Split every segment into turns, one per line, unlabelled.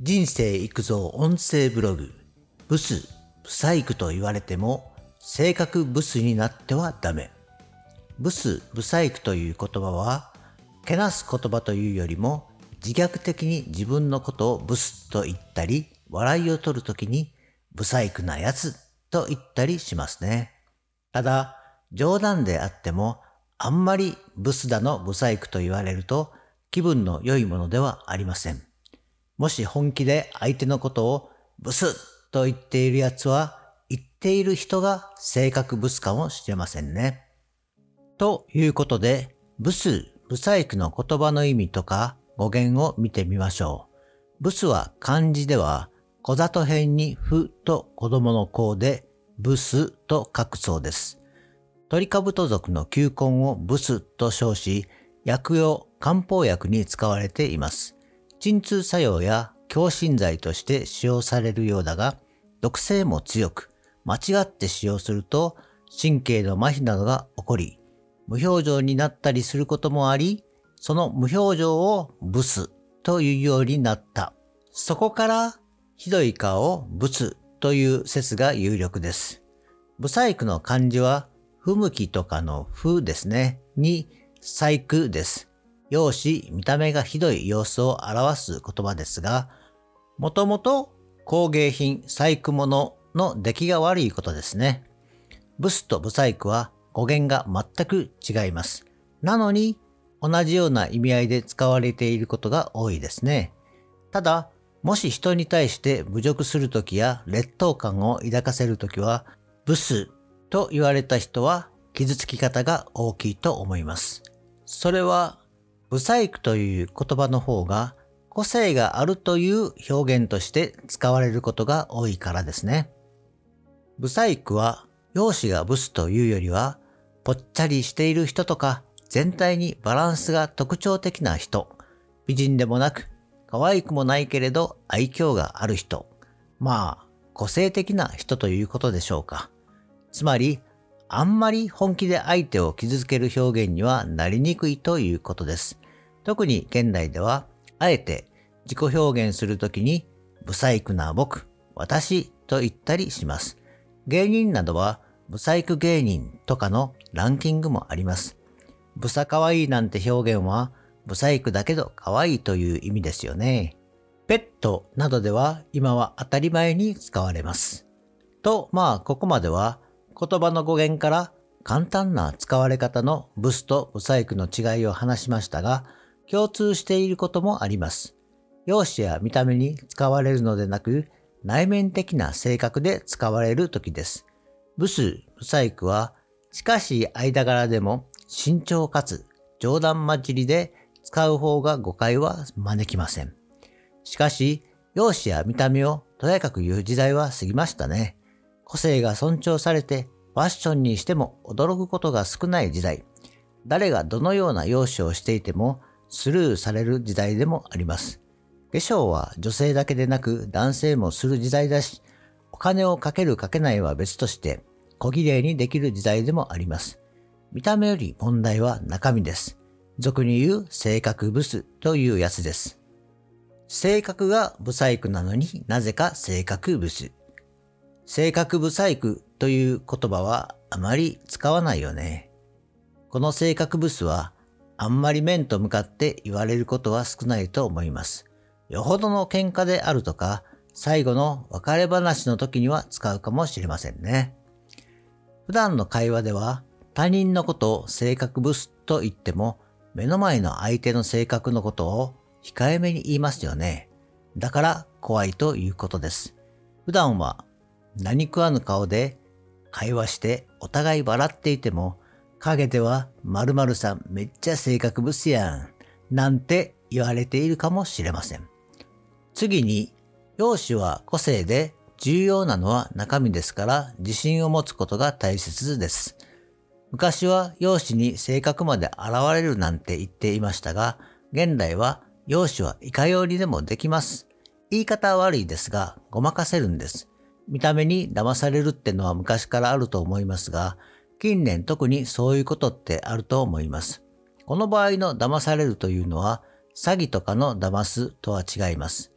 人生育造音声ブログ、ブス、ブサイクと言われても、性格ブスになってはダメ。ブス、ブサイクという言葉は、けなす言葉というよりも、自虐的に自分のことをブスと言ったり、笑いを取るときに、ブサイクなやつと言ったりしますね。ただ、冗談であっても、あんまりブスだのブサイクと言われると、気分の良いものではありません。もし本気で相手のことをブスと言っているやつは、言っている人が性格ブスかもしれませんね。ということで、ブス、ブサイクの言葉の意味とか語源を見てみましょう。ブスは漢字では、小里辺にふと子供の子で、ブスと書くそうです。トリカブト属の球根をブスと称し、薬用、漢方薬に使われています。鎮痛作用や強心剤として使用されるようだが、毒性も強く、間違って使用すると神経の麻痺などが起こり、無表情になったりすることもあり、その無表情をブスというようになった。そこからひどい顔をブスという説が有力です。ブサイクの漢字は、不向きとかの不ですね、に細工です。容姿、見た目がひどい様子を表す言葉ですが、もともと工芸品、細工物の出来が悪いことですね。ブスとブサイクは語源が全く違います。なのに、同じような意味合いで使われていることが多いですね。ただ、もし人に対して侮辱するときや劣等感を抱かせるときは、ブスと言われた人は傷つき方が大きいと思います。それはブサイクという言葉の方が個性があるという表現として使われることが多いからですね。ブサイクは容姿がブスというよりはぽっちゃりしている人とか全体にバランスが特徴的な人、美人でもなく可愛くもないけれど愛嬌がある人、まあ個性的な人ということでしょうか。つまりあんまり本気で相手を傷つける表現にはなりにくいということです。特に現代では、あえて自己表現するときに、不細工な僕、私と言ったりします。芸人などは、不細工芸人とかのランキングもあります。ブサ可愛いなんて表現は、ブサイクだけど可愛いという意味ですよね。ペットなどでは今は当たり前に使われます。と、まあ、ここまでは言葉の語源から簡単な使われ方のブスとブサイクの違いを話しましたが、共通していることもあります。容姿や見た目に使われるのでなく、内面的な性格で使われる時です。ブス、ブサイクは、近しい間柄でも慎重かつ冗談交じりで使う方が誤解は招きません。しかし、容姿や見た目をとやかく言う時代は過ぎましたね。個性が尊重されてファッションにしても驚くことが少ない時代。誰がどのような容姿をしていてもスルーされる時代でもあります。化粧は女性だけでなく男性もする時代だし、お金をかけるかけないは別として小綺麗にできる時代でもあります。見た目より問題は中身です。俗に言う性格ブスというやつです。性格がブサイクなのになぜか性格ブス。性格不細工という言葉はあまり使わないよね。この性格ブスはあんまり面と向かって言われることは少ないと思います。よほどの喧嘩であるとか、最後の別れ話の時には使うかもしれませんね。普段の会話では他人のことを性格ブスと言っても目の前の相手の性格のことを控えめに言いますよね。だから怖いということです。普段は何食わぬ顔で会話してお互い笑っていても、陰では〇〇さんめっちゃ性格ブスやん、なんて言われているかもしれません。次に、容姿は個性で重要なのは中身ですから自信を持つことが大切です。昔は容姿に性格まで現れるなんて言っていましたが、現代は容姿はいかようにでもできます。言い方は悪いですが、ごまかせるんです。見た目に騙されるってのは昔からあると思いますが、近年特にそういうことってあると思います。この場合の騙されるというのは、詐欺とかの騙すとは違います。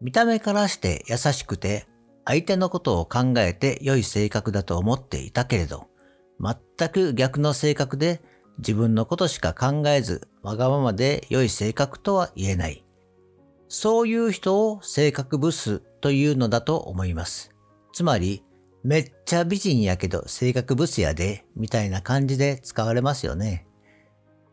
見た目からして優しくて相手のことを考えて良い性格だと思っていたけれど、全く逆の性格で自分のことしか考えずわがままで良い性格とは言えない。そういう人を性格ブスというのだと思います。つまり、めっちゃ美人やけど性格ブスやで、みたいな感じで使われますよね。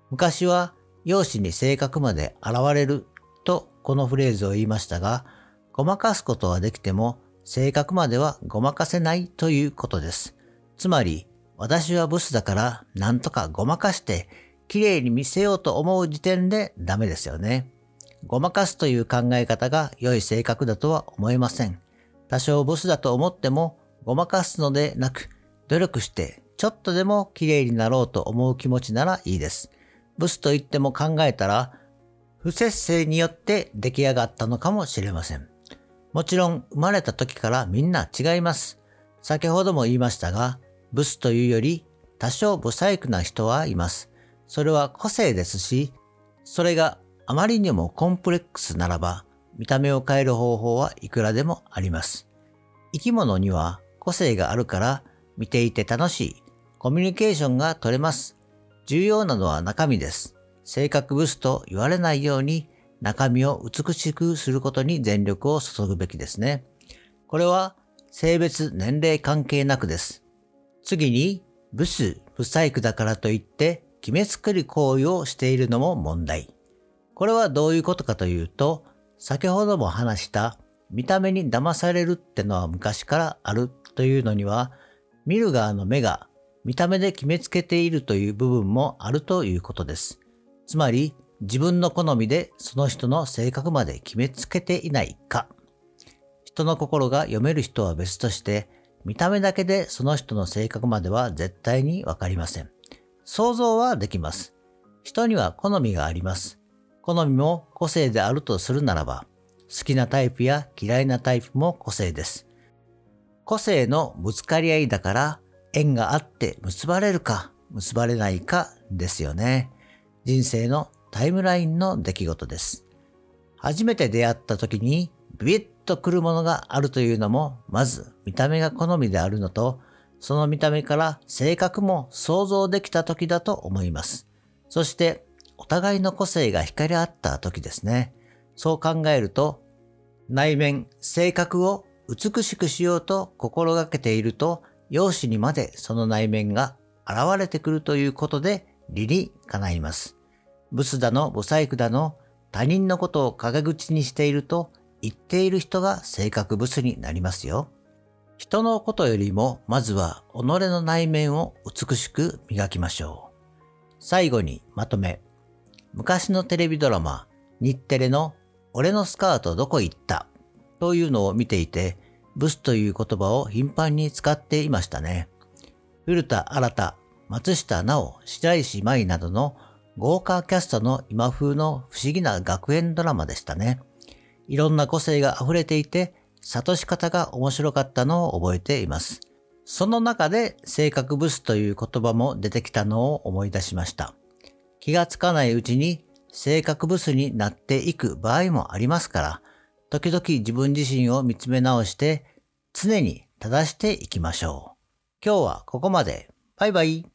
昔は容姿に性格まで現れるとこのフレーズを言いましたが、ごまかすことはできても性格まではごまかせないということです。つまり、私はブスだからなんとかごまかして綺麗に見せようと思う時点でダメですよね。ごまかすという考え方が良い性格だとは思えません。多少ブスだと思ってもごまかすのでなく努力してちょっとでも綺麗になろうと思う気持ちならいいです。ブスと言っても考えたら不節制によって出来上がったのかもしれません。もちろん生まれた時からみんな違います。先ほども言いましたが、ブスというより多少不細工な人はいます。それは個性ですし、それがあまりにもコンプレックスならば、見た目を変える方法はいくらでもあります。生き物には個性があるから見ていて楽しい、コミュニケーションが取れます。重要なのは中身です。性格ブスと言われないように中身を美しくすることに全力を注ぐべきですね。これは性別、年齢関係なくです。次に、ブス、ブサイクだからといって決めつける行為をしているのも問題。これはどういうことかというと、先ほども話した見た目に騙されるってのは昔からあるというのには、見る側の目が見た目で決めつけているという部分もあるということです。つまり、自分の好みでその人の性格まで決めつけていないか。人の心が読める人は別として、見た目だけでその人の性格までは絶対にわかりません。想像はできます。人には好みがあります。好みも個性であるとするならば、好きなタイプや嫌いなタイプも個性です。個性のぶつかり合いだから縁があって結ばれるか結ばれないかですよね。人生のタイムラインの出来事です。初めて出会った時にビビッとくるものがあるというのも、まず見た目が好みであるのと、その見た目から性格も想像できた時だと思います。そしてお互いの個性が光り合った時ですね。そう考えると、内面、性格を美しくしようと心がけていると、容姿にまでその内面が現れてくるということで理にかないます。ブスだの、ブサイクだの、他人のことを陰口にしていると、言っている人が性格ブスになりますよ。人のことよりも、まずは己の内面を美しく磨きましょう。最後にまとめ。昔のテレビドラマ、日テレの俺のスカートどこ行ったというのを見ていて、ブスという言葉を頻繁に使っていましたね。古田新太、松下奈緒、白石麻衣などの豪華キャストの今風の不思議な学園ドラマでしたね。いろんな個性が溢れていて、諭し方が面白かったのを覚えています。その中で性格ブスという言葉も出てきたのを思い出しました。気がつかないうちに性格ブスになっていく場合もありますから、時々自分自身を見つめ直して常に正していきましょう。今日はここまで。バイバイ。